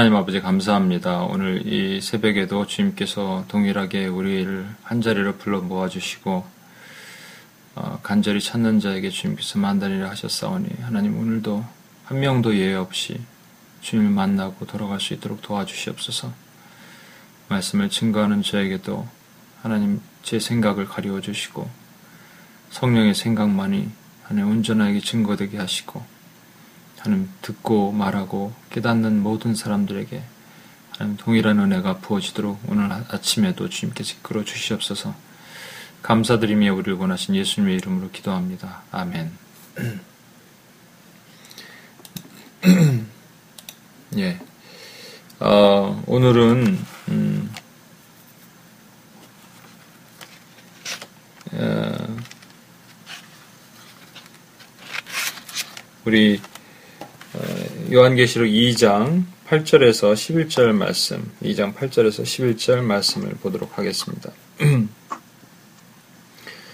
하나님 아버지 감사합니다. 오늘 이 새벽에도 주님께서 동일하게 우리를 한자리로 불러 모아주시고 어, 간절히 찾는 자에게 주님께서 만다리를 하셨사오니 하나님 오늘도 한 명도 예외 없이 주님을 만나고 돌아갈 수 있도록 도와주시옵소서. 말씀을 증거하는 저에게도 하나님 제 생각을 가리워 주시고 성령의 생각만이 하나님 온전하게 증거되게 하시고 하나님 듣고 말하고 깨닫는 모든 사람들에게 하나님 동일한 은혜가 부어지도록 오늘 아침에도 주님께서 이끌어 주시옵소서 감사드리며 우리를 원하신 예수님의 이름으로 기도합니다. 아멘. 예. 어, 오늘은 음, 어, 우리 어, 요한계시록 2장 8절에서 11절 말씀, 2장 8절에서 11절 말씀을 보도록 하겠습니다.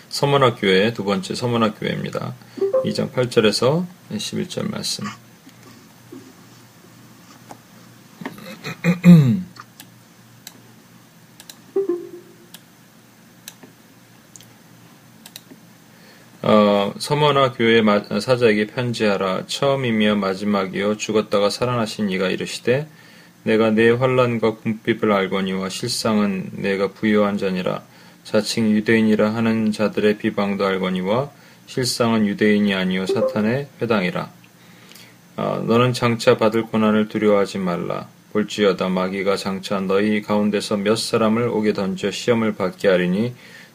서문학교회 두 번째 서문학교회입니다. 2장 8절에서 11절 말씀. 어, 서머나 교회 사자에게 편지하라. 처음이며 마지막이요 죽었다가 살아나신 이가 이르시되 내가 내 환란과 궁핍을 알거니와 실상은 내가 부유한 자니라. 자칭 유대인이라 하는 자들의 비방도 알거니와 실상은 유대인이 아니요 사탄의 회당이라. 어, 너는 장차 받을 고난을 두려워하지 말라. 볼지어다 마귀가 장차 너희 가운데서 몇 사람을 오게 던져 시험을 받게 하리니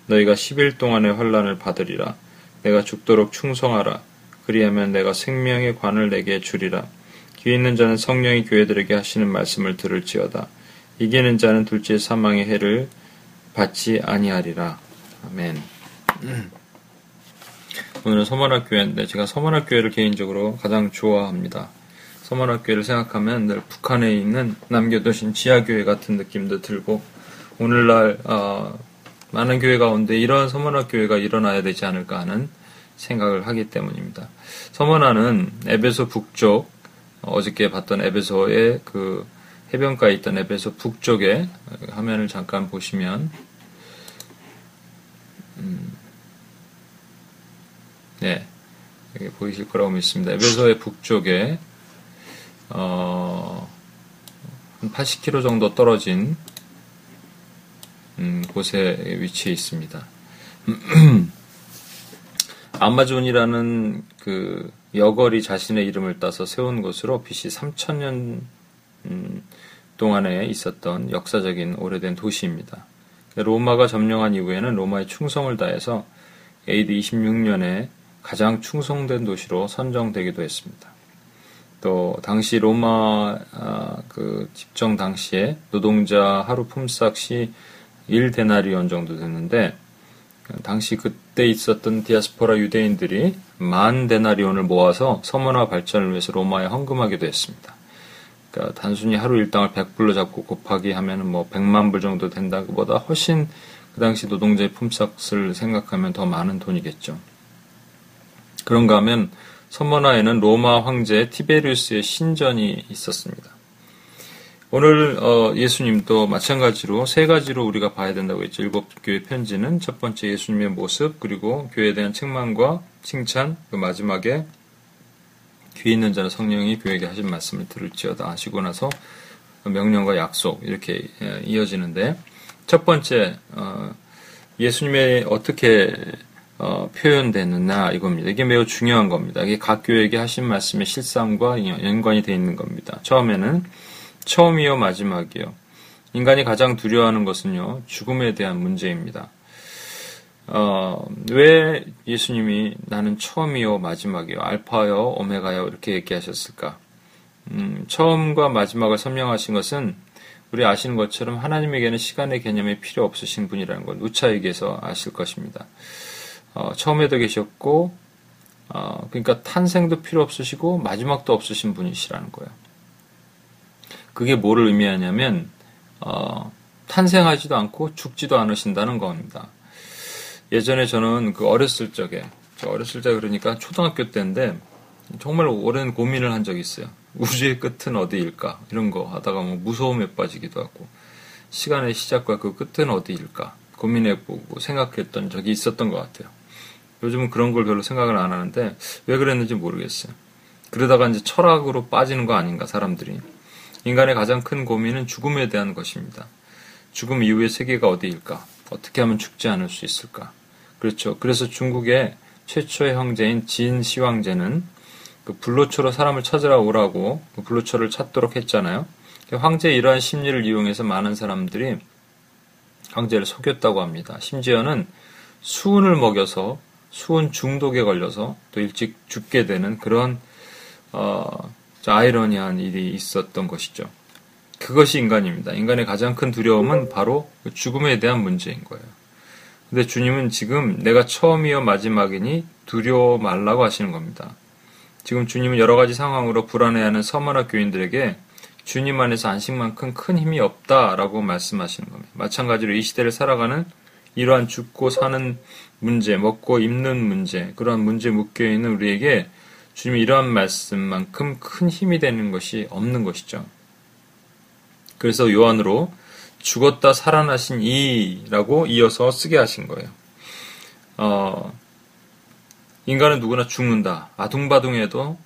너희가 10일 동안의 환란을 받으리라. 내가 죽도록 충성하라. 그리하면 내가 생명의 관을 내게 주리라. 귀 있는 자는 성령이 교회들에게 하시는 말씀을 들을지어다. 이기는 자는 둘째 사망의 해를 받지 아니하리라. 아멘. 오늘은 서문학 교회인데 제가 서문학 교회를 개인적으로 가장 좋아합니다. 서문학 교회를 생각하면 늘 북한에 있는 남겨두신 지하교회 같은 느낌도 들고 오늘날 어, 많은 교회 가운데 이러한 서문화 교회가 일어나야 되지 않을까 하는 생각을 하기 때문입니다. 서문화는 에베소 북쪽 어저께 봤던 에베소의 그 해변가에 있던 에베소 북쪽에 화면을 잠깐 보시면 음, 네 여기 보이실 거라고 믿습니다. 에베소의 북쪽에 어, 한 80km 정도 떨어진 음, 곳에 위치해 있습니다. 아마존이라는 그 여걸이 자신의 이름을 따서 세운 곳으로 BC 3000년 음, 동안에 있었던 역사적인 오래된 도시입니다. 로마가 점령한 이후에는 로마의 충성을 다해서 AD 26년에 가장 충성된 도시로 선정되기도 했습니다. 또 당시 로마 아, 그 집정 당시에 노동자 하루 품삯이 1데나리온 정도 됐는데 당시 그때 있었던 디아스포라 유대인들이 만 데나리온을 모아서 서문화 발전을 위해서 로마에 헌금하기도 했습니다. 그러니까 단순히 하루 일당을 100불로 잡고 곱하기 하면은 뭐 100만 불 정도 된다기보다 훨씬 그 당시 노동자의 품삯을 생각하면 더 많은 돈이겠죠. 그런가 하면 서문화에는 로마 황제 티베리우스의 신전이 있었습니다. 오늘 어, 예수님도 마찬가지로 세 가지로 우리가 봐야 된다고 했죠. 일곱 교회 편지는 첫 번째 예수님의 모습 그리고 교회에 대한 책망과 칭찬 그 마지막에 귀 있는 자는 성령이 교회에게 하신 말씀을 들을지어다 하시고 나서 명령과 약속 이렇게 예, 이어지는데 첫 번째 어, 예수님의 어떻게 어, 표현되느냐 이겁니다. 이게 매우 중요한 겁니다. 이게 각 교회에게 하신 말씀의 실상과 연관이 되어 있는 겁니다. 처음에는 처음이요 마지막이요. 인간이 가장 두려워하는 것은요 죽음에 대한 문제입니다. 어, 왜 예수님이 나는 처음이요 마지막이요 알파요 오메가요 이렇게 얘기하셨을까? 음, 처음과 마지막을 설명하신 것은 우리 아시는 것처럼 하나님에게는 시간의 개념이 필요 없으신 분이라는 것 누차 얘기해서 아실 것입니다. 어, 처음에도 계셨고 어, 그러니까 탄생도 필요 없으시고 마지막도 없으신 분이시라는 거예요. 그게 뭐를 의미하냐면 어, 탄생하지도 않고 죽지도 않으신다는 겁니다. 예전에 저는 그 어렸을 적에 어렸을 때 그러니까 초등학교 때인데 정말 오랜 고민을 한 적이 있어요. 우주의 끝은 어디일까? 이런 거 하다가 뭐 무서움에 빠지기도 하고, 시간의 시작과 그 끝은 어디일까? 고민해보고 생각했던 적이 있었던 것 같아요. 요즘은 그런 걸 별로 생각을 안 하는데, 왜 그랬는지 모르겠어요. 그러다가 이제 철학으로 빠지는 거 아닌가, 사람들이. 인간의 가장 큰 고민은 죽음에 대한 것입니다. 죽음 이후의 세계가 어디일까? 어떻게 하면 죽지 않을 수 있을까? 그렇죠. 그래서 중국의 최초의 형제인 진 시황제는 그 불로초로 사람을 찾으러 오라고 그 불로초를 찾도록 했잖아요. 그 황제의 이러한 심리를 이용해서 많은 사람들이 황제를 속였다고 합니다. 심지어는 수은을 먹여서 수은 중독에 걸려서 또 일찍 죽게 되는 그런 어, 아이러니한 일이 있었던 것이죠. 그것이 인간입니다. 인간의 가장 큰 두려움은 바로 그 죽음에 대한 문제인 거예요. 근데 주님은 지금 내가 처음이요 마지막이니 두려워 말라고 하시는 겁니다. 지금 주님은 여러 가지 상황으로 불안해하는 서머나 교인들에게 주님 안에서 안식만큼 큰 힘이 없다라고 말씀하시는 겁니다. 마찬가지로 이 시대를 살아가는 이러한 죽고 사는 문제, 먹고 입는 문제, 그러한 문제에 묶여 있는 우리에게 주님이 이러한 말씀만큼 큰 힘이 되는 것이 없는 것이죠. 그래서 요한으로 죽었다 살아나신 이라고 이어서 쓰게 하신 거예요. 어, 인간은 누구나 죽는다. 아둥바둥해도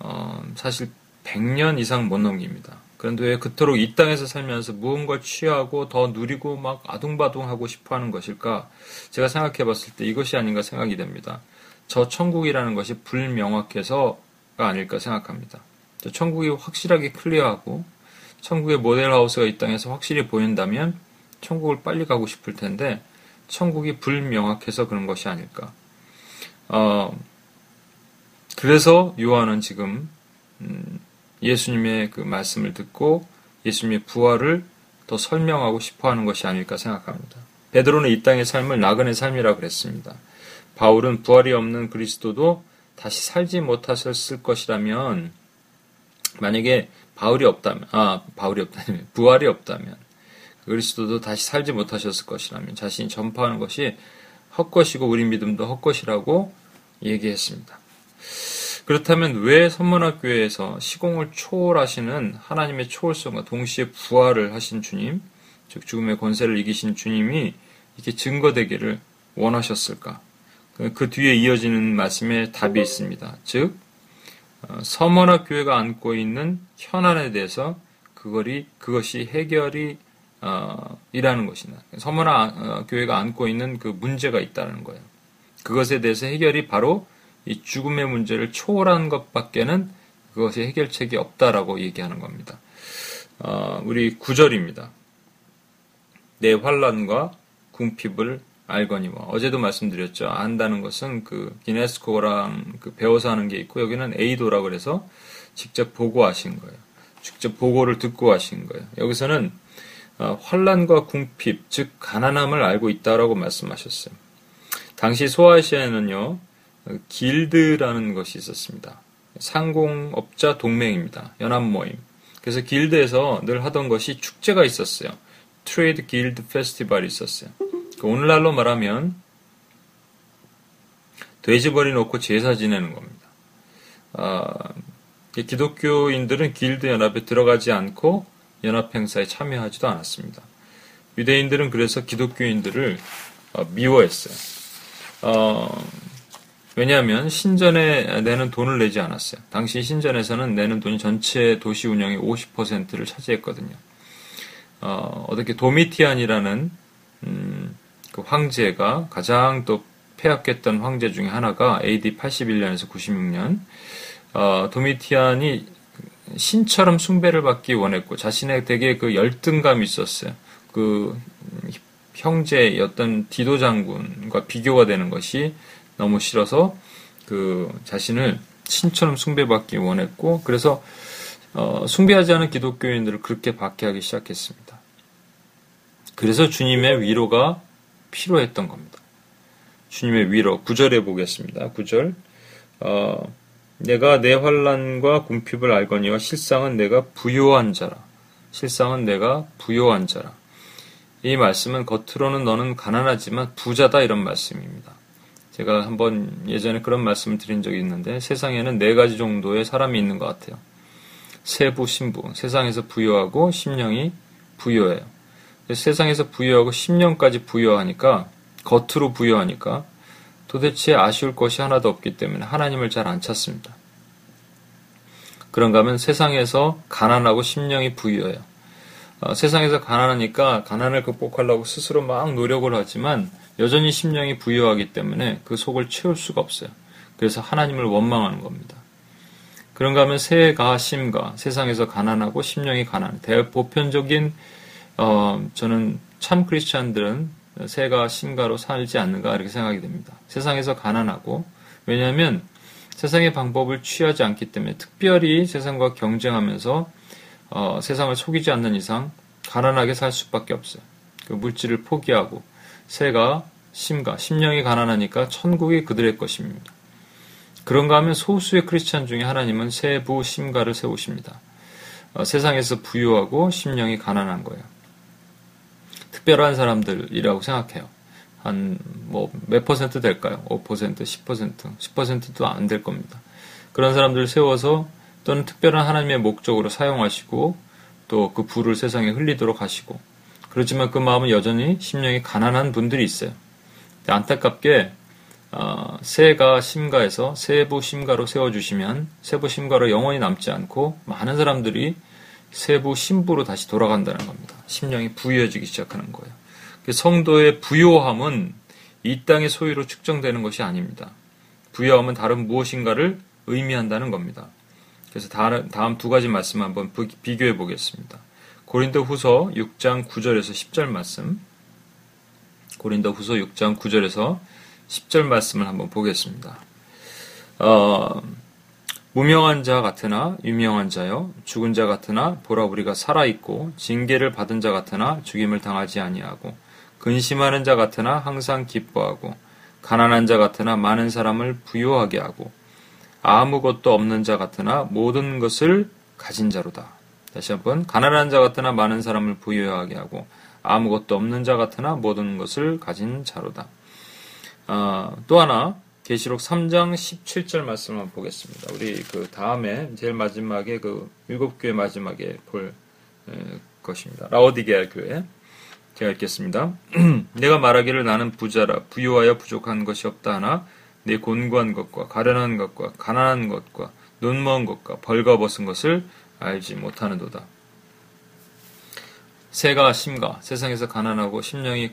어, 사실 100년 이상 못 넘깁니다. 그런데 왜 그토록 이 땅에서 살면서 무언가를 취하고 더 누리고 막 아둥바둥하고 싶어 하는 것일까? 제가 생각해 봤을 때 이것이 아닌가 생각이 됩니다. 저 천국이라는 것이 불명확해서가 아닐까 생각합니다. 저 천국이 확실하게 클리어하고 천국의 모델하우스가 이 땅에서 확실히 보인다면 천국을 빨리 가고 싶을 텐데 천국이 불명확해서 그런 것이 아닐까. 어, 그래서 요한은 지금 음, 예수님의 그 말씀을 듣고 예수님의 부활을 더 설명하고 싶어 하는 것이 아닐까 생각합니다. 베드로는 이 땅의 삶을 나그네 삶이라고 그랬습니다. 바울은 부활이 없는 그리스도도 다시 살지 못하셨을 것이라면 만약에 바울이 없다면 아 바울이 없다면 부활이 없다면 그리스도도 다시 살지 못하셨을 것이라면 자신이 전파하는 것이 헛것이고 우리 믿음도 헛것이라고 얘기했습니다. 그렇다면 왜 선문학교에서 시공을 초월하시는 하나님의 초월성과 동시에 부활을 하신 주님, 즉 죽음의 권세를 이기신 주님이 이렇게 증거되기를 원하셨을까? 그, 그 뒤에 이어지는 말씀에 답이 있습니다. 즉 어, 서머나 교회가 안고 있는 현안에 대해서 그것이 그것이 해결이 어, 이라는 것이다. 서머나 어, 교회가 안고 있는 그 문제가 있다는 거예요. 그것에 대해서 해결이 바로 이 죽음의 문제를 초월한 것밖에는 그것이 해결책이 없다라고 얘기하는 겁니다. 어, 우리 구절입니다. 내 환란과 궁핍을 알거니와 어제도 말씀드렸죠. 안다는 것은 그 기네스코랑 그 배워서 하는 게 있고 여기는 에이도라고 그래서 직접 보고하신 거예요. 직접 보고를 듣고 하신 거예요. 여기서는 어, 환란과 궁핍 즉 가난함을 알고 있다라고 말씀하셨어요. 당시 소아시아에는요 길드라는 것이 있었습니다. 상공업자 동맹입니다. 연합 모임. 그래서 길드에서 늘 하던 것이 축제가 있었어요. trade guild festival이 있었어요. 그 오늘날로 말하면 돼지머리 놓고 제사 지내는 겁니다. 아, 기독교인들은 길드 연합에 들어가지 않고 연합 행사에 참여하지도 않았습니다. 유대인들은 그래서 기독교인들을 어, 미워했어요. 어, 왜냐하면 신전에 내는 돈을 내지 않았어요. 당시 신전에서는 내는 돈이 전체 도시 운영의 50%를 차지했거든요. 어, 어떻게 도미티안이라는 음, 그 황제가 가장 또 폐악했던 황제 중에 하나가 AD 81년에서 96년 어, 도미티안이 신처럼 숭배를 받기 원했고 자신의 되게 그 열등감이 있었어요. 그 어떤 디도 장군과 비교가 되는 것이 너무 싫어서 그 자신을 신처럼 숭배받기 원했고 그래서 어, 숭배하지 않은 기독교인들을 그렇게 박해하기 시작했습니다. 그래서 주님의 위로가 필요했던 겁니다. 주님의 위로 구절해 보겠습니다. 구절 어, 내가 내 환란과 궁핍을 알거니와 실상은 내가 부요한 자라. 실상은 내가 부요한 자라. 이 말씀은 겉으로는 너는 가난하지만 부자다 이런 말씀입니다. 제가 한번 예전에 그런 말씀을 드린 적이 있는데 세상에는 네 가지 정도의 사람이 있는 것 같아요. 세부, 신부. 세상에서 부여하고 심령이 부여해요. 세상에서 부여하고 심령까지 부여하니까 겉으로 부여하니까 도대체 아쉬울 것이 하나도 없기 때문에 하나님을 잘 안 찾습니다. 그런가 하면 세상에서 가난하고 심령이 부여해요. 어, 세상에서 가난하니까 가난을 극복하려고 스스로 막 노력을 하지만 여전히 심령이 부여하기 때문에 그 속을 채울 수가 없어요. 그래서 하나님을 원망하는 겁니다. 그런가 하면 새가 심가 세상에서 가난하고 심령이 가난 대보편적인 어, 저는 참 크리스찬들은 새가 심가로 살지 않는가 이렇게 생각이 됩니다. 세상에서 가난하고 왜냐하면 세상의 방법을 취하지 않기 때문에 특별히 세상과 경쟁하면서 어, 세상을 속이지 않는 이상 가난하게 살 수밖에 없어요. 그 물질을 포기하고 새가 심가, 심령이 가난하니까 천국이 그들의 것입니다. 그런가 하면 소수의 크리스찬 중에 하나님은 세부 심가를 세우십니다. 어, 세상에서 부유하고 심령이 가난한 거예요. 특별한 사람들이라고 생각해요. 한 뭐 몇 퍼센트 될까요? 5%, 10%, 10%도 안 될 겁니다. 그런 사람들을 세워서 또는 특별한 하나님의 목적으로 사용하시고 또그 부를 세상에 흘리도록 하시고 그렇지만 그 마음은 여전히 심령이 가난한 분들이 있어요. 안타깝게 어, 세가 심가에서 세부 심가로 세워주시면 세부 심가로 영원히 남지 않고 많은 사람들이 세부 신부로 다시 돌아간다는 겁니다. 심령이 부유해지기 시작하는 거예요. 그 성도의 부요함은 이 땅의 소유로 측정되는 것이 아닙니다. 부요함은 다른 무엇인가를 의미한다는 겁니다. 그래서 다음 두 가지 말씀 한번 비교해 보겠습니다. 고린도 후서 6장 9절에서 10절 말씀. 고린도 후서 6장 9절에서 10절 말씀을 한번 보겠습니다. 어, 무명한 자 같으나 유명한 자요 죽은 자 같으나 보라 우리가 살아 있고 징계를 받은 자 같으나 죽임을 당하지 아니하고 근심하는 자 같으나 항상 기뻐하고 가난한 자 같으나 많은 사람을 부유하게 하고 아무것도 없는 자 같으나 모든 것을 가진 자로다. 다시 한번 가난한 자 같으나 많은 사람을 부유하게 하고 아무것도 없는 자 같으나 모든 것을 가진 자로다. 어, 또 하나 계시록 3장 17절 말씀을 보겠습니다. 우리 그 다음에 제일 마지막에 그 일곱 교회 마지막에 볼 에, 것입니다. 라오디게아 교회 제가 읽겠습니다. 내가 말하기를 나는 부자라 부유하여 부족한 것이 없다 하나 내 곤고한 것과 가련한 것과 가난한 것과 눈먼 것과 벌거벗은 것을 알지 못하는도다. 새가 심가 세상에서 가난하고 심령이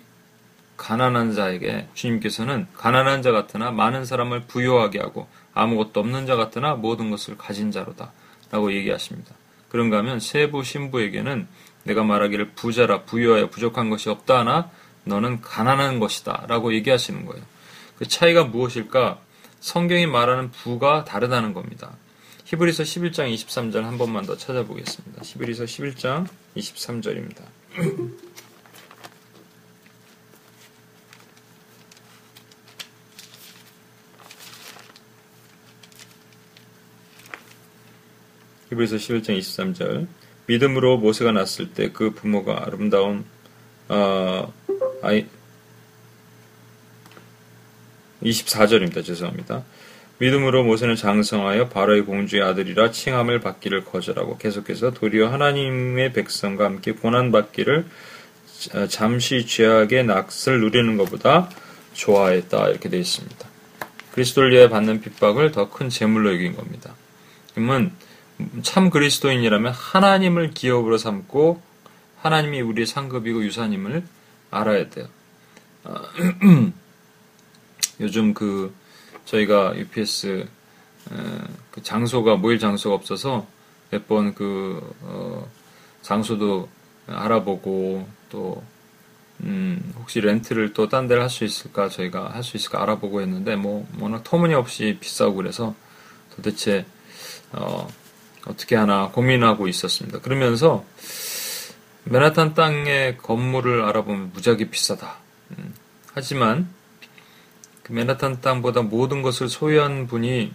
가난한 자에게 주님께서는 가난한 자 같으나 많은 사람을 부유하게 하고 아무것도 없는 자 같으나 모든 것을 가진 자로다. 라고 얘기하십니다. 그런가 하면 세부 신부에게는 내가 말하기를 부자라 부유하여 부족한 것이 없다 하나 너는 가난한 것이다. 라고 얘기하시는 거예요. 그 차이가 무엇일까? 성경이 말하는 부가 다르다는 겁니다. 히브리서 11장 23절 한 번만 더 찾아보겠습니다. 히브리서 11장 23절입니다. 히브리서 11장 23절 믿음으로 모세가 낳았을 때 그 부모가 아름다운 어, 아이 24절입니다. 죄송합니다. 믿음으로 모세는 장성하여 바로의 공주의 아들이라 칭함을 받기를 거절하고 계속해서 도리어 하나님의 백성과 함께 고난 받기를 잠시 죄악의 낙을 누리는 것보다 좋아했다 이렇게 되어 있습니다. 그리스도를 위해 받는 핍박을 더 큰 재물로 여긴 겁니다. 그러면 참 그리스도인이라면 하나님을 기업으로 삼고 하나님이 우리의 상급이고 유산임을 알아야 돼요. 어, 요즘 그 저희가 UPS 그 장소가 모일 장소가 없어서 몇 번그 어, 장소도 알아보고 또 음, 혹시 렌트를 또 딴 데를 할 수 있을까 저희가 할 수 있을까 알아보고 했는데 뭐 워낙 터무니없이 비싸고 그래서 도대체 어, 어떻게 하나 고민하고 있었습니다. 그러면서 맨하탄 땅의 건물을 알아보면 무지하게 비싸다. 음, 하지만 그 맨하탄 땅보다 모든 것을 소유한 분이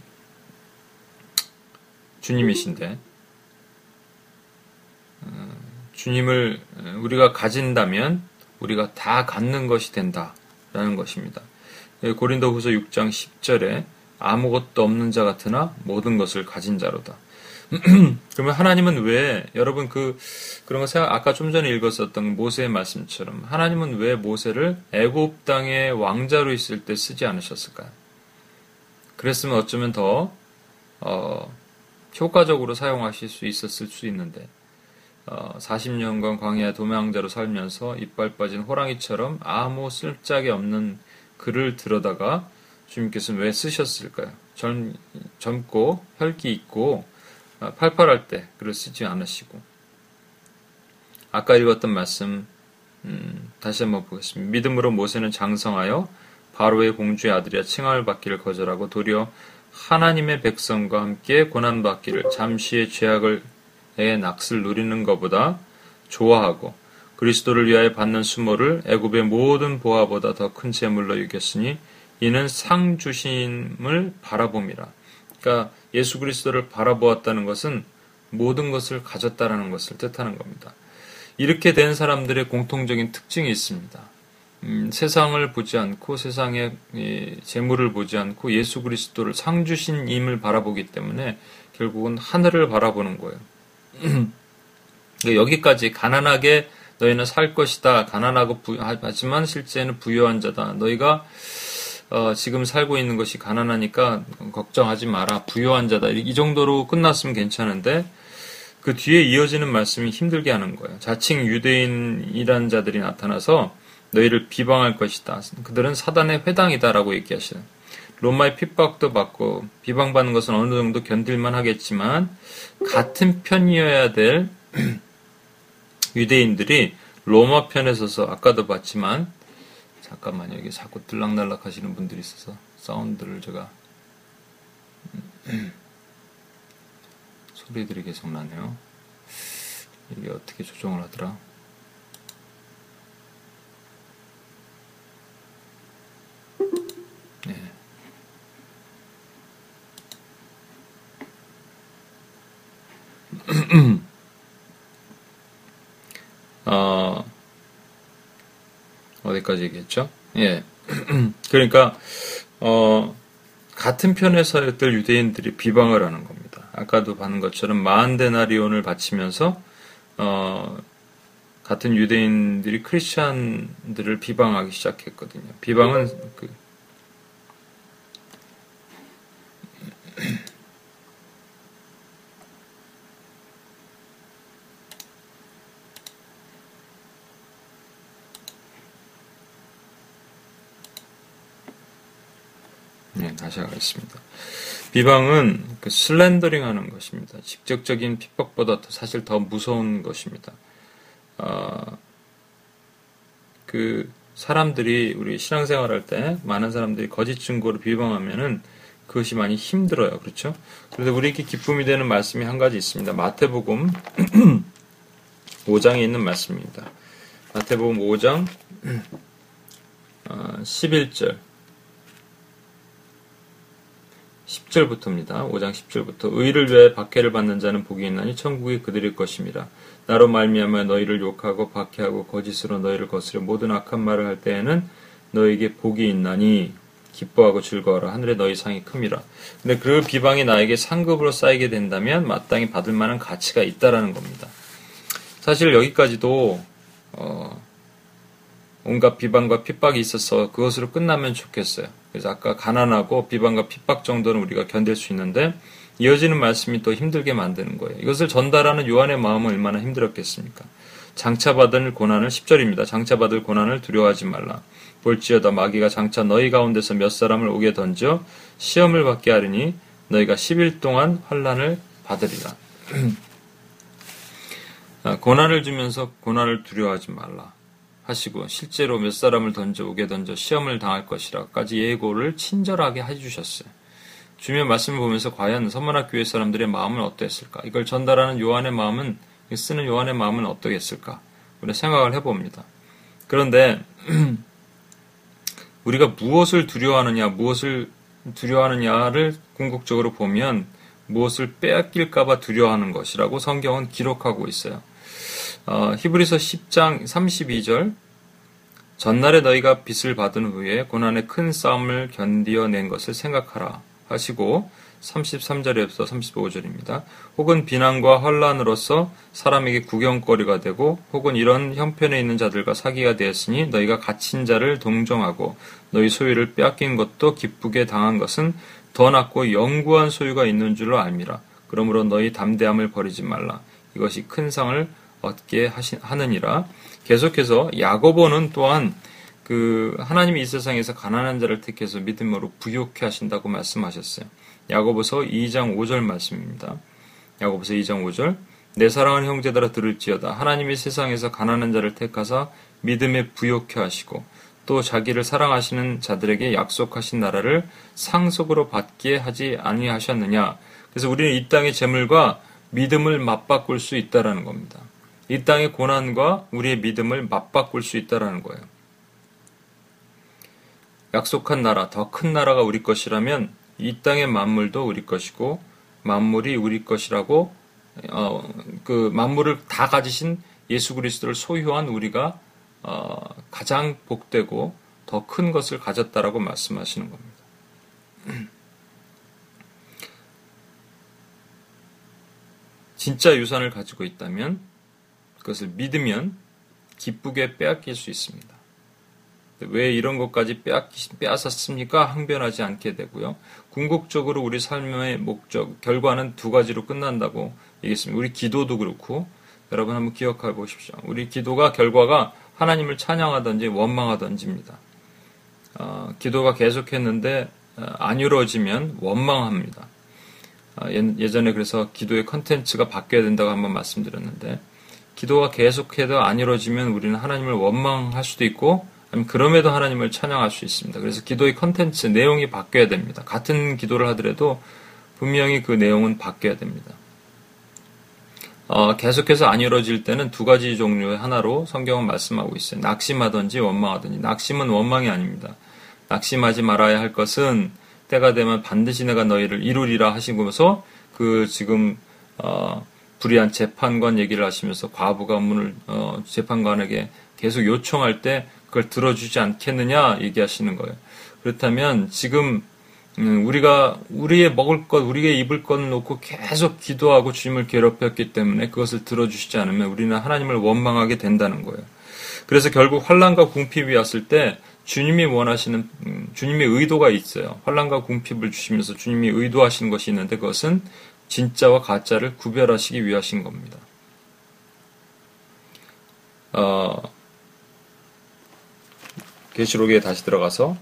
주님이신데 어, 주님을 우리가 가진다면 우리가 다 갖는 것이 된다라는 것입니다. 예, 고린도후서 6장 10절에 아무것도 없는 자 같으나 모든 것을 가진 자로다. 그러면 하나님은 왜 여러분 그 그런 거 생각 아까 좀 전에 읽었었던 모세의 말씀처럼 하나님은 왜 모세를 애굽 땅의 왕자로 있을 때 쓰지 않으셨을까요? 그랬으면 어쩌면 더 어, 효과적으로 사용하실 수 있었을 수 있는데 어, 40년간 광야 도망자로 살면서 이빨 빠진 호랑이처럼 아무 쓸짝이 없는 글을 들여다가 주님께서는 왜 쓰셨을까요? 젊, 젊고 혈기 있고 아, 팔팔할 때 글을 쓰지 않으시고 아까 읽었던 말씀 음, 다시 한번 보겠습니다. 믿음으로 모세는 장성하여 바로의 공주의 아들이야 칭함을 받기를 거절하고 도리어 하나님의 백성과 함께 고난 받기를 잠시의 죄악을 의 낚을 누리는 것보다 좋아하고 그리스도를 위하여 받는 수모를 애굽의 모든 보화보다 더 큰 재물로 여겼으니 이는 상 주심을 바라봄이라. 그러니까 예수 그리스도를 바라보았다는 것은 모든 것을 가졌다라는 것을 뜻하는 겁니다. 이렇게 된 사람들의 공통적인 특징이 있습니다. 음, 세상을 보지 않고 세상의 재물을 보지 않고 예수 그리스도를 상 주신 임을 바라보기 때문에 결국은 하늘을 바라보는 거예요. 여기까지 가난하게 너희는 살 것이다. 가난하고 부, 하지만 실제는 부유한 자다. 너희가 어, 지금 살고 있는 것이 가난하니까 걱정하지 마라. 부유한 자다. 이 정도로 끝났으면 괜찮은데 그 뒤에 이어지는 말씀이 힘들게 하는 거예요. 자칭 유대인이란 자들이 나타나서 너희를 비방할 것이다. 그들은 사단의 회당이다라고 얘기하시는. 로마의 핍박도 받고 비방받는 것은 어느 정도 견딜만 하겠지만 같은 편이어야 될 유대인들이 로마 편에 서서 아까도 봤지만 잠깐만 여기 자꾸 들락날락 하시는 분들이 있어서 사운드를 제가 소리들이 계속 나네요. 이게 어떻게 조정을 하더라? 네. 어, 어디까지 얘기했죠? 예. 그러니까, 어, 같은 편에 서였던 유대인들이 비방을 하는 겁니다. 아까도 봤는 것처럼 마한 데나리온을 바치면서, 어, 같은 유대인들이 크리스찬들을 비방하기 시작했거든요. 비방은 그, 네, 다시 하겠습니다. 비방은 그 슬렌더링 하는 것입니다. 직접적인 핍박보다 사실 더 무서운 것입니다. 어, 그 사람들이 우리 신앙생활 할 때 많은 사람들이 거짓 증거를 비방하면은 그것이 많이 힘들어요. 그렇죠? 그래서 우리에게 기쁨이 되는 말씀이 한 가지 있습니다. 마태복음 5장에 있는 말씀입니다. 마태복음 5장 11절 어, 10절부터입니다. 5장 10절부터 의를 위해 박해를 받는 자는 복이 있나니 천국이 그들일 것입니다. 나로 말미암아 너희를 욕하고 박해하고 거짓으로 너희를 거스려 모든 악한 말을 할 때에는 너에게 복이 있나니 기뻐하고 즐거워라 하늘에 너희 상이 큼이라. 근데 그 비방이 나에게 상급으로 쌓이게 된다면 마땅히 받을 만한 가치가 있다라는 겁니다. 사실 여기까지도 어, 온갖 비방과 핍박이 있어서 그것으로 끝나면 좋겠어요. 그래서 아까 가난하고 비방과 핍박 정도는 우리가 견딜 수 있는데 이어지는 말씀이 또 힘들게 만드는 거예요. 이것을 전달하는 요한의 마음은 얼마나 힘들었겠습니까? 장차받을 고난을 10절입니다. 장차받을 고난을 두려워하지 말라. 볼지어다 마귀가 장차 너희 가운데서 몇 사람을 오게 던져 시험을 받게 하리니 너희가 10일 동안 환란을 받으리라. 아, 고난을 주면서 고난을 두려워하지 말라. 하시고 실제로 몇 사람을 던져 오게 던져 시험을 당할 것이라까지 예고를 친절하게 해주셨어요. 주님의 말씀을 보면서 과연 선문학 교회 사람들의 마음은 어떠했을까? 이걸 전달하는 요한의 마음은 쓰는 요한의 마음은 어떠했을까? 우리 생각을 해봅니다. 그런데 우리가 무엇을 두려워하느냐, 무엇을 두려워하느냐를 궁극적으로 보면 무엇을 빼앗길까봐 두려워하는 것이라고 성경은 기록하고 있어요. 어, 히브리서 10장 32절 전날에 너희가 빚을 받은 후에 고난의 큰 싸움을 견디어낸 것을 생각하라 하시고 33절에서 35절입니다. 혹은 비난과 환란으로서 사람에게 구경거리가 되고 혹은 이런 형편에 있는 자들과 사기가 되었으니 너희가 갇힌 자를 동정하고 너희 소유를 빼앗긴 것도 기쁘게 당한 것은 더 낫고 영구한 소유가 있는 줄로 알미라. 그러므로 너희 담대함을 버리지 말라. 이것이 큰 상을 얻게 하느니라. 계속해서 야고보는 또한 그 하나님이 이 세상에서 가난한 자를 택해서 믿음으로 부욕해 하신다고 말씀하셨어요. 야고보서 2장 5절 말씀입니다. 야고보서 2장 5절 내 사랑하는 형제들아 들을지어다 하나님이 세상에서 가난한 자를 택하사 믿음에 부욕해 하시고 또 자기를 사랑하시는 자들에게 약속하신 나라를 상속으로 받게 하지 아니하셨느냐. 그래서 우리는 이 땅의 재물과 믿음을 맞바꿀 수 있다라는 겁니다. 이 땅의 고난과 우리의 믿음을 맞바꿀 수 있다라는 거예요. 약속한 나라, 더 큰 나라가 우리 것이라면 이 땅의 만물도 우리 것이고 만물이 우리 것이라고 어, 그 만물을 다 가지신 예수 그리스도를 소유한 우리가 어, 가장 복되고 더 큰 것을 가졌다라고 말씀하시는 겁니다. 진짜 유산을 가지고 있다면 그것을 믿으면 기쁘게 빼앗길 수 있습니다. 왜 이런 것까지 빼앗았습니까? 항변하지 않게 되고요. 궁극적으로 우리 삶의 목적, 결과는 두 가지로 끝난다고 얘기했습니다. 우리 기도도 그렇고, 여러분 한번 기억해 보십시오. 우리 기도가 결과가 하나님을 찬양하든지 원망하든지입니다. 어, 기도가 계속했는데 어, 안 이루어지면 원망합니다. 어, 예 전에 그래서 기도의 컨텐츠가 바뀌어야 된다고 한번 말씀드렸는데, 기도가 계속해도 안 이루어지면 우리는 하나님을 원망할 수도 있고, 그럼에도 하나님을 찬양할 수 있습니다. 그래서 기도의 컨텐츠, 내용이 바뀌어야 됩니다. 같은 기도를 하더라도 분명히 그 내용은 바뀌어야 됩니다. 어, 계속해서 안 이루어질 때는 두 가지 종류의 하나로 성경은 말씀하고 있어요. 낙심하든지 원망하든지. 낙심은 원망이 아닙니다. 낙심하지 말아야 할 것은 때가 되면 반드시 내가 너희를 이루리라 하시면서 그 지금 어, 불의한 재판관 얘기를 하시면서 과부가 문을 어, 재판관에게 계속 요청할 때 그걸 들어주지 않겠느냐 얘기하시는 거예요. 그렇다면 지금 음, 우리가 우리의 먹을 것, 우리의 입을 것 놓고 계속 기도하고 주님을 괴롭혔기 때문에 그것을 들어주시지 않으면 우리는 하나님을 원망하게 된다는 거예요. 그래서 결국 환란과 궁핍이 왔을 때 주님이 원하시는 음, 주님의 의도가 있어요. 환란과 궁핍을 주시면서 주님이 의도하시는 것이 있는데 그것은 진짜와 가짜를 구별하시기 위하신 겁니다. 어, 계시록에 다시 들어가서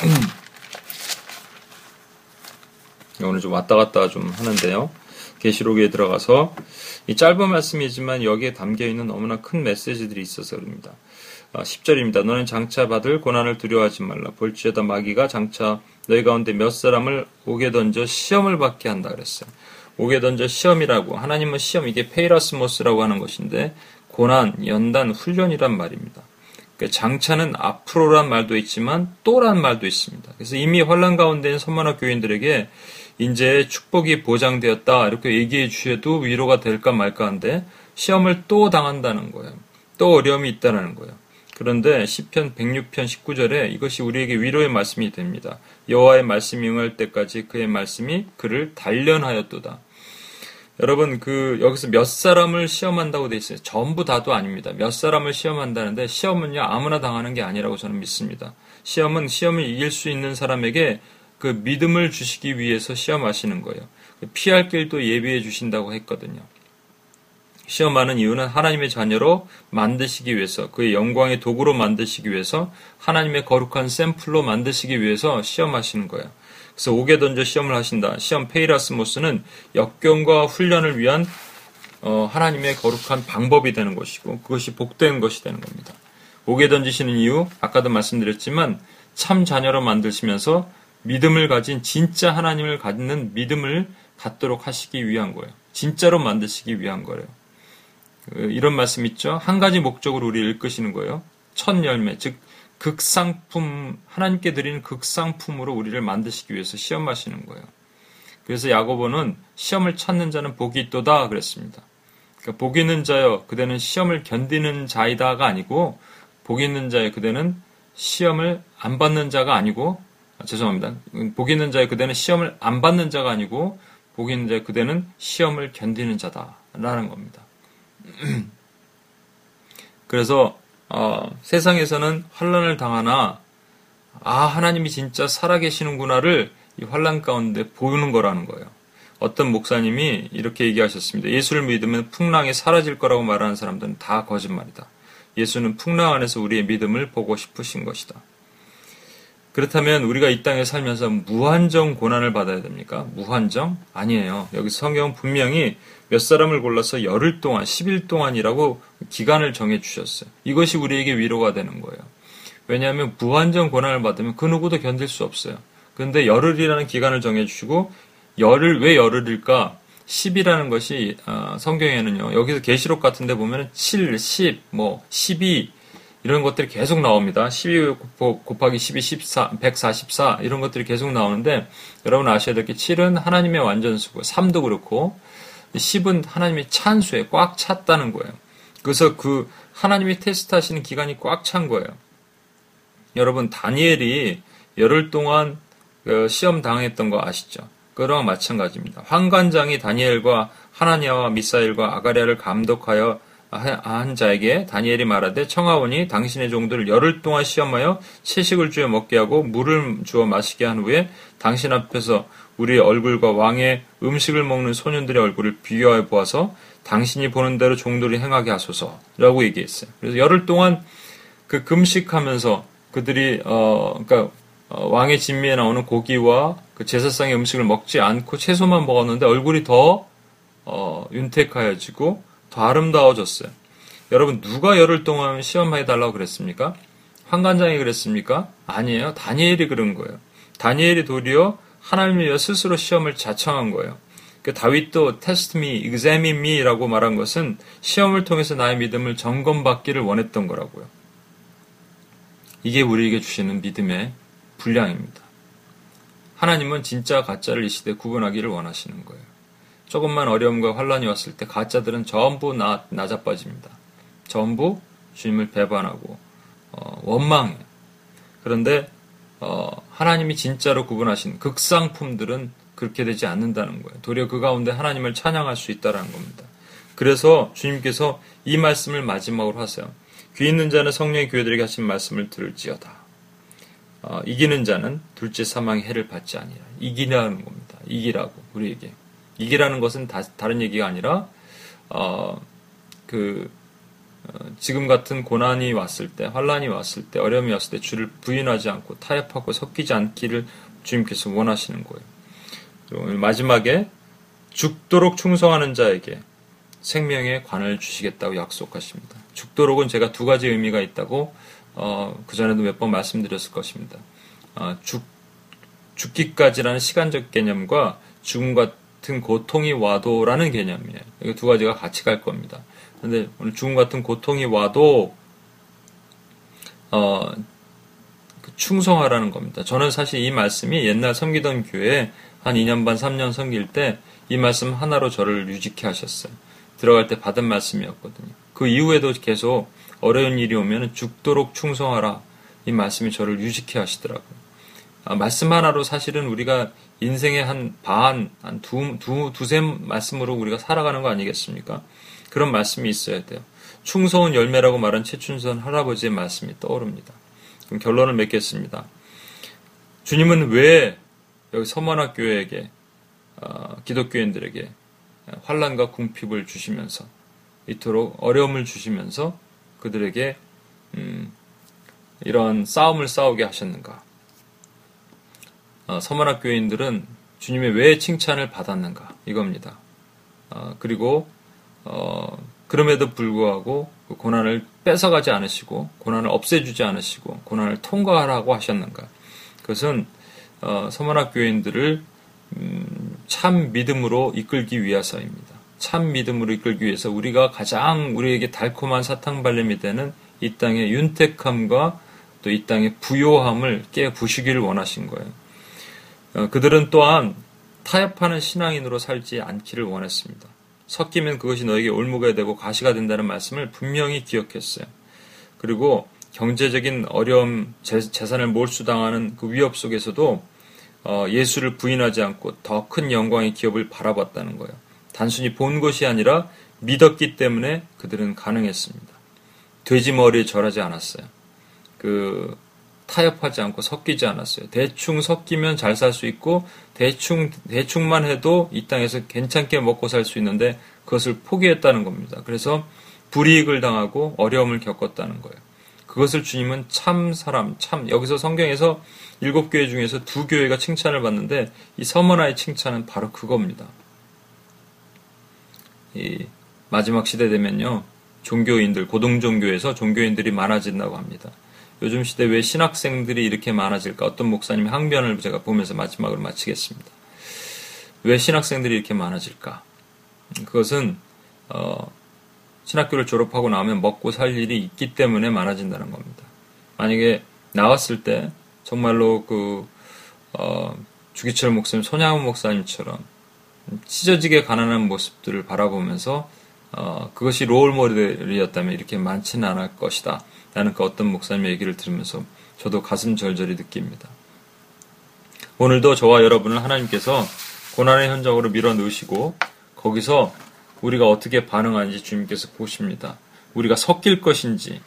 오늘 좀 왔다 갔다 좀 하는데요. 계시록에 들어가서 이 짧은 말씀이지만 여기에 담겨 있는 너무나 큰 메시지들이 있어서 그럽니다. 10절입니다. 아, 너는 장차 받을 고난을 두려워하지 말라. 볼지어다 마귀가 장차 너희 가운데 몇 사람을 옥에 던져 시험을 받게 한다 그랬어요. 옥에 던져 시험이라고 하나님은 시험 이게 πειρασμός라고 하는 것인데 고난, 연단, 훈련이란 말입니다. 그 장차는 앞으로란 말도 있지만 또란 말도 있습니다. 그래서 이미 환란 가운데 있는 서머나 교인들에게 이제 축복이 보장되었다 이렇게 얘기해 주셔도 위로가 될까 말까 한데 시험을 또 당한다는 거예요. 또 어려움이 있다는 거예요. 그런데 시편 106편 19절에 이것이 우리에게 위로의 말씀이 됩니다. 여호와의 말씀이 응할 때까지 그의 말씀이 그를 단련하였도다. 여러분 그 여기서 몇 사람을 시험한다고 돼 있어요. 전부 다도 아닙니다. 몇 사람을 시험한다는데 시험은요 아무나 당하는 게 아니라고 저는 믿습니다. 시험은 시험을 이길 수 있는 사람에게 그 믿음을 주시기 위해서 시험하시는 거예요. 피할 길도 예비해 주신다고 했거든요. 시험하는 이유는 하나님의 자녀로 만드시기 위해서, 그의 영광의 도구로 만드시기 위해서, 하나님의 거룩한 샘플로 만드시기 위해서 시험하시는 거예요. 그래서 옥에 던져 시험을 하신다. 시험 페이라스모스는 역경과 훈련을 위한 어, 하나님의 거룩한 방법이 되는 것이고 그것이 복된 것이 되는 겁니다. 옥에 던지시는 이유 아까도 말씀드렸지만 참 자녀로 만드시면서 믿음을 가진 진짜 하나님을 갖는 믿음을 갖도록 하시기 위한 거예요. 진짜로 만드시기 위한 거예요. 그, 이런 말씀 있죠. 한 가지 목적으로 우리를 이끄시는 거예요. 첫 열매, 즉 극상품 하나님께 드리는 극상품으로 우리를 만드시기 위해서 시험하시는 거예요. 그래서 야고보는 시험을 찾는 자는 복이 있도다 그랬습니다. 그러니까 복 있는 자여 그대는 시험을 견디는 자이다가 아니고 복이 있는 자의 그대는 시험을 안 받는 자가 아니고 아, 죄송합니다. 복이 있는 자의 그대는 시험을 안 받는 자가 아니고 복이 있는 자의 그대는 시험을 견디는 자다라는 겁니다. 그래서 어, 세상에서는 환란을 당하나 아 하나님이 진짜 살아계시는구나를 이 환란 가운데 보이는 거라는 거예요. 어떤 목사님이 이렇게 얘기하셨습니다. 예수를 믿으면 풍랑이 사라질 거라고 말하는 사람들은 다 거짓말이다. 예수는 풍랑 안에서 우리의 믿음을 보고 싶으신 것이다. 그렇다면 우리가 이 땅에 살면서 무한정 고난을 받아야 됩니까? 무한정? 아니에요. 여기 성경 분명히 몇 사람을 골라서 열흘 동안, 10일 동안이라고 기간을 정해 주셨어요. 이것이 우리에게 위로가 되는 거예요. 왜냐하면 무한정 고난을 받으면 그 누구도 견딜 수 없어요. 그런데 열흘이라는 기간을 정해 주시고 열흘 왜 열흘일까? 10이라는 것이 어, 성경에는요. 여기서 계시록 같은 데 보면 7, 10, 뭐 12, 이런 것들이 계속 나옵니다. 12 곱하기 12, 14, 144 이런 것들이 계속 나오는데 여러분 아셔야 될 게 7은 하나님의 완전수고 3도 그렇고 10은 하나님의 찬수에 꽉 찼다는 거예요. 그래서 그 하나님이 테스트하시는 기간이 꽉 찬 거예요. 여러분 다니엘이 열흘 동안 그 시험 당했던 거 아시죠? 그거랑 마찬가지입니다. 환관장이 다니엘과 하나니아와 미사일과 아가리아를 감독하여 한 자에게 다니엘이 말하되 청하오니 당신의 종들을 열흘 동안 시험하여 채식을 주어 먹게 하고 물을 주어 마시게 한 후에 당신 앞에서 우리의 얼굴과 왕의 음식을 먹는 소년들의 얼굴을 비교하여 보아서 당신이 보는 대로 종들이 행하게 하소서라고 얘기했어요. 그래서 열흘 동안 그 금식하면서 그들이 어 그러니까 어, 왕의 진미에 나오는 고기와 그 제사상의 음식을 먹지 않고 채소만 먹었는데 얼굴이 더 어, 윤택하여지고 더 아름다워졌어요. 여러분 누가 열흘 동안 시험해 달라고 그랬습니까? 환관장이 그랬습니까? 아니에요. 다니엘이 그런 거예요. 다니엘이 도리어 하나님을 위해 스스로 시험을 자청한 거예요. 그 다윗도 test me, examine me라고 말한 것은 시험을 통해서 나의 믿음을 점검받기를 원했던 거라고요. 이게 우리에게 주시는 믿음의 분량입니다. 하나님은 진짜 가짜를 이 시대 구분하기를 원하시는 거예요. 조금만 어려움과 환란이 왔을 때 가짜들은 전부 나, 나자빠집니다. 전부 주님을 배반하고 어, 원망해. 그런데 어, 하나님이 진짜로 구분하신 극상품들은 그렇게 되지 않는다는 거예요. 도리어 그 가운데 하나님을 찬양할 수 있다는 겁니다. 그래서 주님께서 이 말씀을 마지막으로 하세요. 귀 있는 자는 성령의 교회들에게 하신 말씀을 들을지어다. 어, 이기는 자는 둘째 사망의 해를 받지 아니라 이기라는 겁니다. 이기라고 우리에게. 이기라는 것은 다, 른 얘기가 아니라 어, 그 어, 지금 같은 고난이 왔을 때, 환란이 왔을 때, 어려움이 왔을 때 주를 부인하지 않고 타협하고 섞이지 않기를 주님께서 원하시는 거예요. 마지막에 죽도록 충성하는 자에게 생명의 관을 주시겠다고 약속하십니다. 죽도록은 제가 두 가지 의미가 있다고 어, 그 전에도 몇 번 말씀드렸을 것입니다. 어, 죽 죽기까지라는 시간적 개념과 죽음과 같은 고통이 와도라는 개념이에요. 이 두 가지가 같이 갈 겁니다. 그런데 오늘 죽음 같은 고통이 와도 어, 그 충성하라는 겁니다. 저는 사실 이 말씀이 옛날 섬기던 교회에 한 2년 반, 3년 섬길 때 이 말씀 하나로 저를 유지케 하셨어요. 들어갈 때 받은 말씀이었거든요. 그 이후에도 계속 어려운 일이 오면 죽도록 충성하라. 이 말씀이 저를 유지케 하시더라고요. 아, 말씀 하나로 사실은 우리가 인생의 한 반, 한 두, 두, 두세 말씀으로 우리가 살아가는 거 아니겠습니까? 그런 말씀이 있어야 돼요. 충성은 열매라고 말한 최춘선 할아버지의 말씀이 떠오릅니다. 그럼 결론을 맺겠습니다. 주님은 왜 여기 서만학교회에게 어, 기독교인들에게 환란과 궁핍을 주시면서 이토록 어려움을 주시면서 그들에게 음, 이런 싸움을 싸우게 하셨는가? 어, 서문학 교인들은 주님의 왜 칭찬을 받았는가 이겁니다. 어, 그리고 어, 그럼에도 불구하고 그 고난을 뺏어가지 않으시고 고난을 없애주지 않으시고 고난을 통과하라고 하셨는가? 그것은 어, 서문학 교인들을 음, 참 믿음으로 이끌기 위해서입니다. 참 믿음으로 이끌기 위해서 우리가 가장 우리에게 달콤한 사탕 발림이 되는 이 땅의 윤택함과 또 이 땅의 부요함을 깨부시기를 원하신 거예요. 어, 그들은 또한 타협하는 신앙인으로 살지 않기를 원했습니다. 섞이면 그것이 너에게 올무가 되고 가시가 된다는 말씀을 분명히 기억했어요. 그리고 경제적인 어려움, 재 산을 몰수당하는 그 위협 속에서도 어, 예수를 부인하지 않고 더 큰 영광의 기업을 바라봤다는 거예요. 단순히 본 것이 아니라 믿었기 때문에 그들은 가능했습니다. 돼지 머리에 절하지 않았어요. 그 타협하지 않고 섞이지 않았어요. 대충 섞이면 잘 살 수 있고 대충 대충만 해도 이 땅에서 괜찮게 먹고 살 수 있는데 그것을 포기했다는 겁니다. 그래서 불이익을 당하고 어려움을 겪었다는 거예요. 그것을 주님은 참 사람, 참 여기서 성경에서 일곱 교회 중에서 두 교회가 칭찬을 받는데 이 서머나의 칭찬은 바로 그겁니다. 이 마지막 시대 되면요 종교인들 고등 종교에서 종교인들이 많아진다고 합니다. 요즘 시대 왜 신학생들이 이렇게 많아질까? 어떤 목사님의 항변을 제가 보면서 마지막으로 마치겠습니다. 왜 신학생들이 이렇게 많아질까? 그것은 어, 신학교를 졸업하고 나오면 먹고 살 일이 있기 때문에 많아진다는 겁니다. 만약에 나왔을 때 정말로 그 어, 주기철 목사님, 손양훈 목사님처럼 찢어지게 가난한 모습들을 바라보면서 어, 그것이 롤 모델이었다면 이렇게 많지는 않을 것이다. 라는 그 어떤 목사님의 얘기를 들으면서 저도 가슴 절절히 느낍니다. 오늘도 저와 여러분을 하나님께서 고난의 현장으로 밀어 넣으시고 거기서 우리가 어떻게 반응하는지 주님께서 보십니다. 우리가 섞일 것인지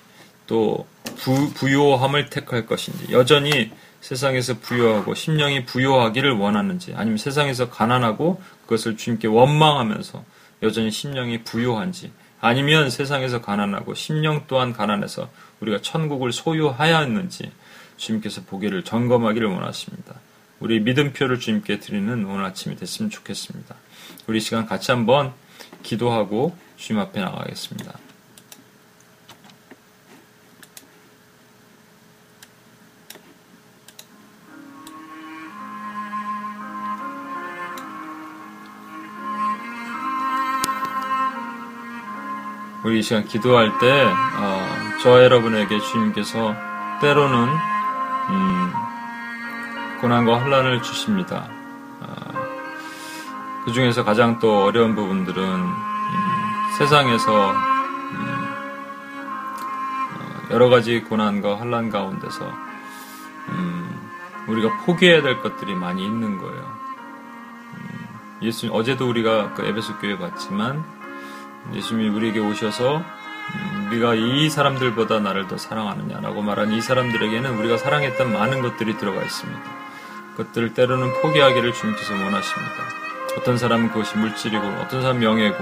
또 부, 부요함을 택할 것인지 여전히 세상에서 부요하고 심령이 부요하기를 원하는지 아니면 세상에서 가난하고 그것을 주님께 원망하면서 여전히 심령이 부요한지 아니면 세상에서 가난하고 심령 또한 가난해서 우리가 천국을 소유하였는지 주님께서 보기를 점검하기를 원하십니다. 우리 믿음표를 주님께 드리는 오늘 아침이 됐으면 좋겠습니다. 우리 시간 같이 한번 기도하고 주님 앞에 나가겠습니다. 우리 이 시간 기도할 때, 어, 저 여러분에게 주님께서 때로는, 음, 고난과 혼란을 주십니다. 어, 그 중에서 가장 또 어려운 부분들은, 음, 세상에서, 음, 어, 여러 가지 고난과 혼란 가운데서, 음, 우리가 포기해야 될 것들이 많이 있는 거예요. 음, 예수님, 어제도 우리가 그 에베소 교회 봤지만, 예수님이 우리에게 오셔서 음, 우리가 이 사람들보다 나를 더 사랑하느냐라고 말한 이 사람들에게는 우리가 사랑했던 많은 것들이 들어가 있습니다. 그것들을 때로는 포기하기를 주님께서 원하십니다. 어떤 사람은 그것이 물질이고, 어떤 사람 명예고,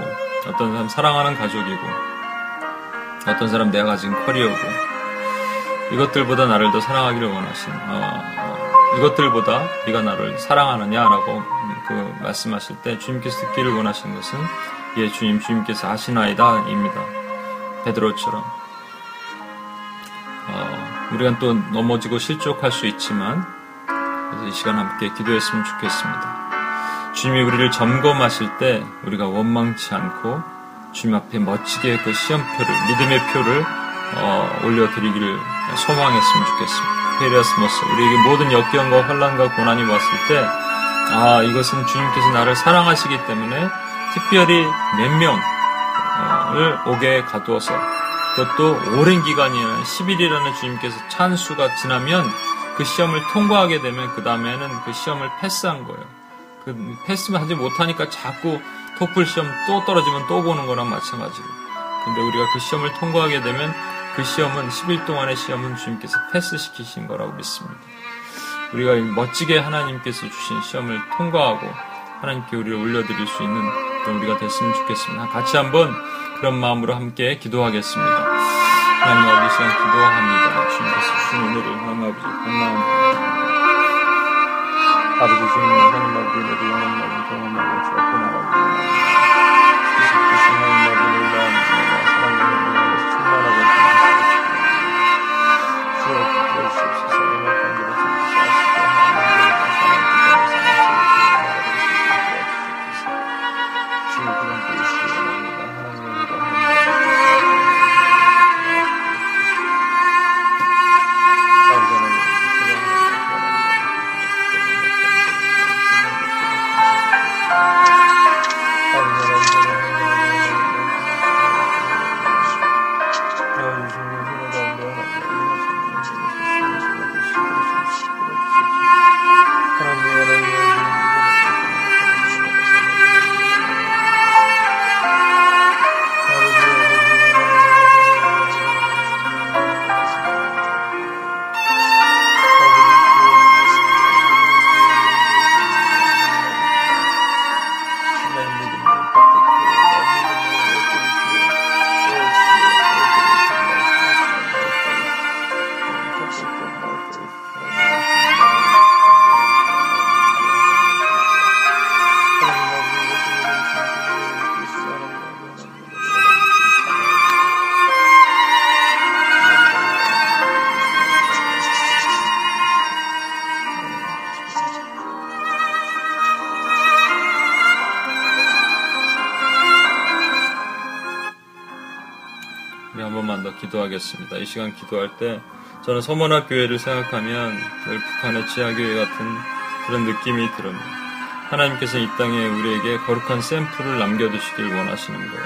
어떤 사람 사랑하는 가족이고, 어떤 사람 내가 가진 커리어고, 이것들보다 나를 더 사랑하기를 원하신, 어, 어, 이것들보다 네가 나를 사랑하느냐라고 그 말씀하실 때 주님께서 듣기를 원하신 것은 예, 주님, 주님께서 하시나이다. 입니다. 베드로처럼. 어, 우리가 또 넘어지고 실족할 수 있지만, 이 시간 함께 기도했으면 좋겠습니다. 주님이 우리를 점검하실 때 우리가 원망치 않고 주님 앞에 멋지게 그 시험표를, 믿음의 표를 어, 올려드리기를 소망했으면 좋겠습니다. πειρασμός, 우리에게 모든 역경과 환란과 고난이 왔을 때, 아, 이것은 주님께서 나를 사랑하시기 때문에 특별히 몇 명을 오게 가두어서 그것도 오랜 기간이라는 10일이라는 주님께서 찬수가 지나면 그 시험을 통과하게 되면 그 다음에는 그 시험을 패스한 거예요. 그 패스만 하지 못하니까 자꾸 토플 시험 또 떨어지면 또 보는 거랑 마찬가지로. 근데 우리가 그 시험을 통과하게 되면 그 시험은 10일 동안의 시험은 주님께서 패스시키신 거라고 믿습니다. 우리가 멋지게 하나님께서 주신 시험을 통과하고 하나님께 우리를 올려드릴 수 있는 우리가 됐으면 좋겠습니다. 같이 한번 그런 마음으로 함께 기도하겠습니다. 하나님 아버지 시간 기도합니다. 주님께서 주신 은혜를 하나님 아버지 감사합니다. 아버지 주님 하나님 아버지 은혜를 영원히 경험하고 주옵고 나 한 번만 더 기도하겠습니다. 이 시간 기도할 때 저는 서머나 교회를 생각하면 늘 북한의 지하교회 같은 그런 느낌이 들습니다. 하나님께서 이 땅에 우리에게 거룩한 샘플을 남겨두시길 원하시는 거예요.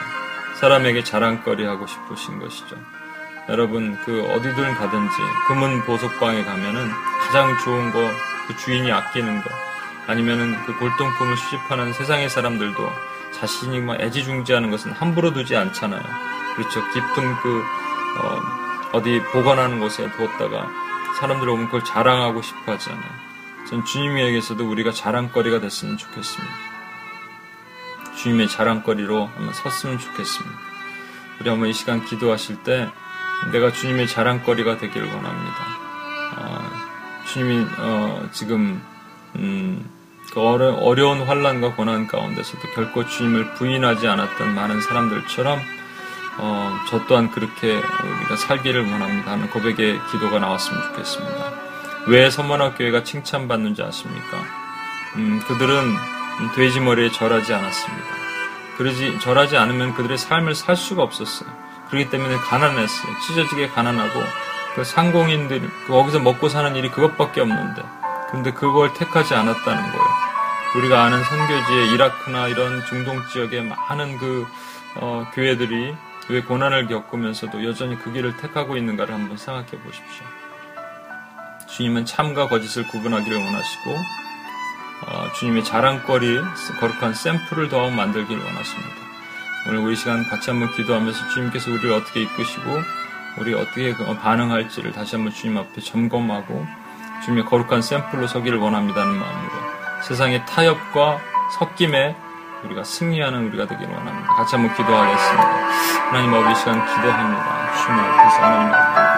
사람에게 자랑거리 하고 싶으신 것이죠. 여러분 그 어디든 가든지 금은 보석방에 가면은 가장 좋은 거 그 주인이 아끼는 거 아니면은 그 골동품을 수집하는 세상의 사람들도 자신이 막 애지중지하는 것은 함부로 두지 않잖아요. 그렇죠. 깊은 그 어, 디 보관하는 곳에 두었다가 사람들 오면 그걸 자랑하고 싶어 하잖아요. 전 주님에게서도 우리가 자랑거리가 됐으면 좋겠습니다. 주님의 자랑거리로 한번 섰으면 좋겠습니다. 우리 한번 이 시간 기도하실 때 내가 주님의 자랑거리가 되길 원합니다. 어, 주님이 어, 지금 음, 그 어려, 어려운 환란과 고난 가운데서도 결코 주님을 부인하지 않았던 많은 사람들처럼 어, 저 또한 그렇게 우리가 살기를 원합니다 하는 고백의 기도가 나왔으면 좋겠습니다. 왜 선문학 교회가 칭찬받는지 아십니까? 음, 그들은 돼지 머리에 절하지 않았습니다. 그러지 절하지 않으면 그들의 삶을 살 수가 없었어요. 그렇기 때문에 가난했어요. 찢어지게 가난하고 그 상공인들 거기서 먹고 사는 일이 그것밖에 없는데 근데 그걸 택하지 않았다는 거예요. 우리가 아는 선교지의 이라크나 이런 중동 지역의 많은 그 어, 교회들이 왜 고난을 겪으면서도 여전히 그 길을 택하고 있는가를 한번 생각해 보십시오. 주님은 참과 거짓을 구분하기를 원하시고 어, 주님의 자랑거리, 거룩한 샘플을 더욱 만들기를 원하십니다. 오늘 우리 시간 같이 한번 기도하면서 주님께서 우리를 어떻게 이끄시고 우리 어떻게 반응할지를 다시 한번 주님 앞에 점검하고 주님의 거룩한 샘플로 서기를 원합니다는 마음으로 세상의 타협과 섞임에 우리가 승리하는 우리가 되기를 원합니다. 같이 한번 기도하겠습니다. 하나님 아버지 시간 기도합니다. 주님 앞에서 하나님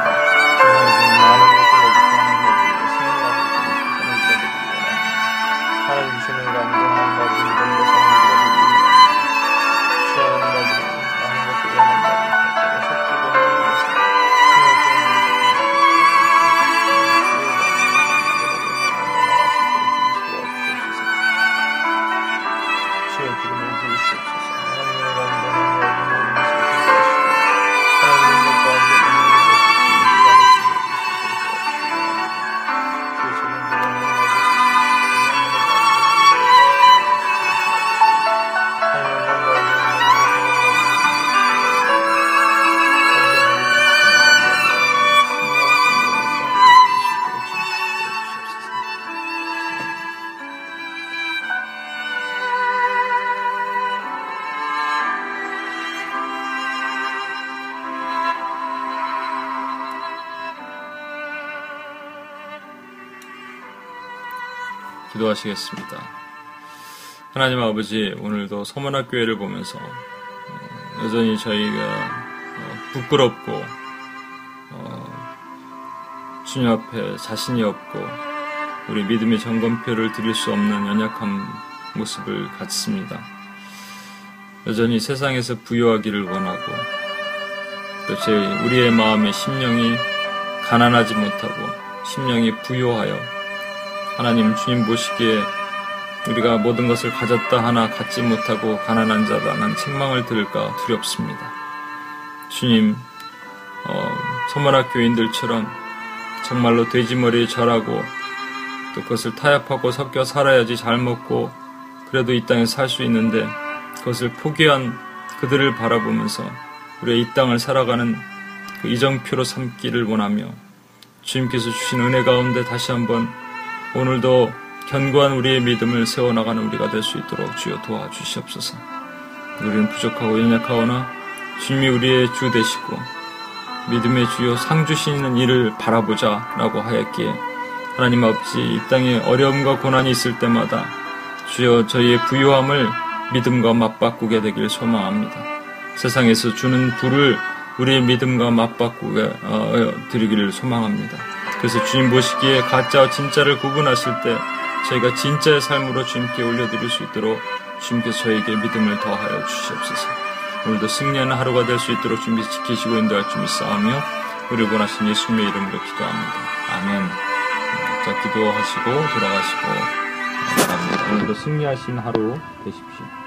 기도하시겠습니다. 하나님 아버지, 오늘도 서문학 교회를 보면서 어, 여전히 저희가 어, 부끄럽고 어, 주님 앞에 자신이 없고 우리 믿음의 점검표를 드릴 수 없는 연약한 모습을 갖습니다. 여전히 세상에서 부여하기를 원하고 또 제 우리의 마음의 심령이 가난하지 못하고 심령이 부여하여 하나님 주님 보시기에 우리가 모든 것을 가졌다 하나 갖지 못하고 가난한 자라는 책망을 들을까 두렵습니다. 주님, 어, 소만학 교인들처럼 정말로 돼지머리에 절하고 또 그것을 타협하고 섞여 살아야지 잘 먹고 그래도 이 땅에 살 수 있는데 그것을 포기한 그들을 바라보면서 우리의 이 땅을 살아가는 그 이정표로 삼기를 원하며 주님께서 주신 은혜 가운데 다시 한번 오늘도 견고한 우리의 믿음을 세워나가는 우리가 될 수 있도록 주여 도와주시옵소서. 우리는 부족하고 연약하오나 주님이 우리의 주 되시고 믿음의 주요 상 주시는 일을 바라보자 라고 하였기에 하나님 아버지 이 땅에 어려움과 고난이 있을 때마다 주여 저희의 부유함을 믿음과 맞바꾸게 되길 소망합니다. 세상에서 주는 불을 우리의 믿음과 맞바꾸게 어, 드리기를 소망합니다. 그래서 주님 보시기에 가짜와 진짜를 구분하실 때 저희가 진짜의 삶으로 주님께 올려드릴 수 있도록 주님께서 저에게 믿음을 더하여 주시옵소서. 오늘도 승리하는 하루가 될 수 있도록 주님께서 지키시고 인도할 줄 믿사하며 우리를 원하신 예수님의 이름으로 기도합니다. 아멘. 자, 기도하시고 돌아가시고 바랍니다. 오늘도 승리하신 하루 되십시오.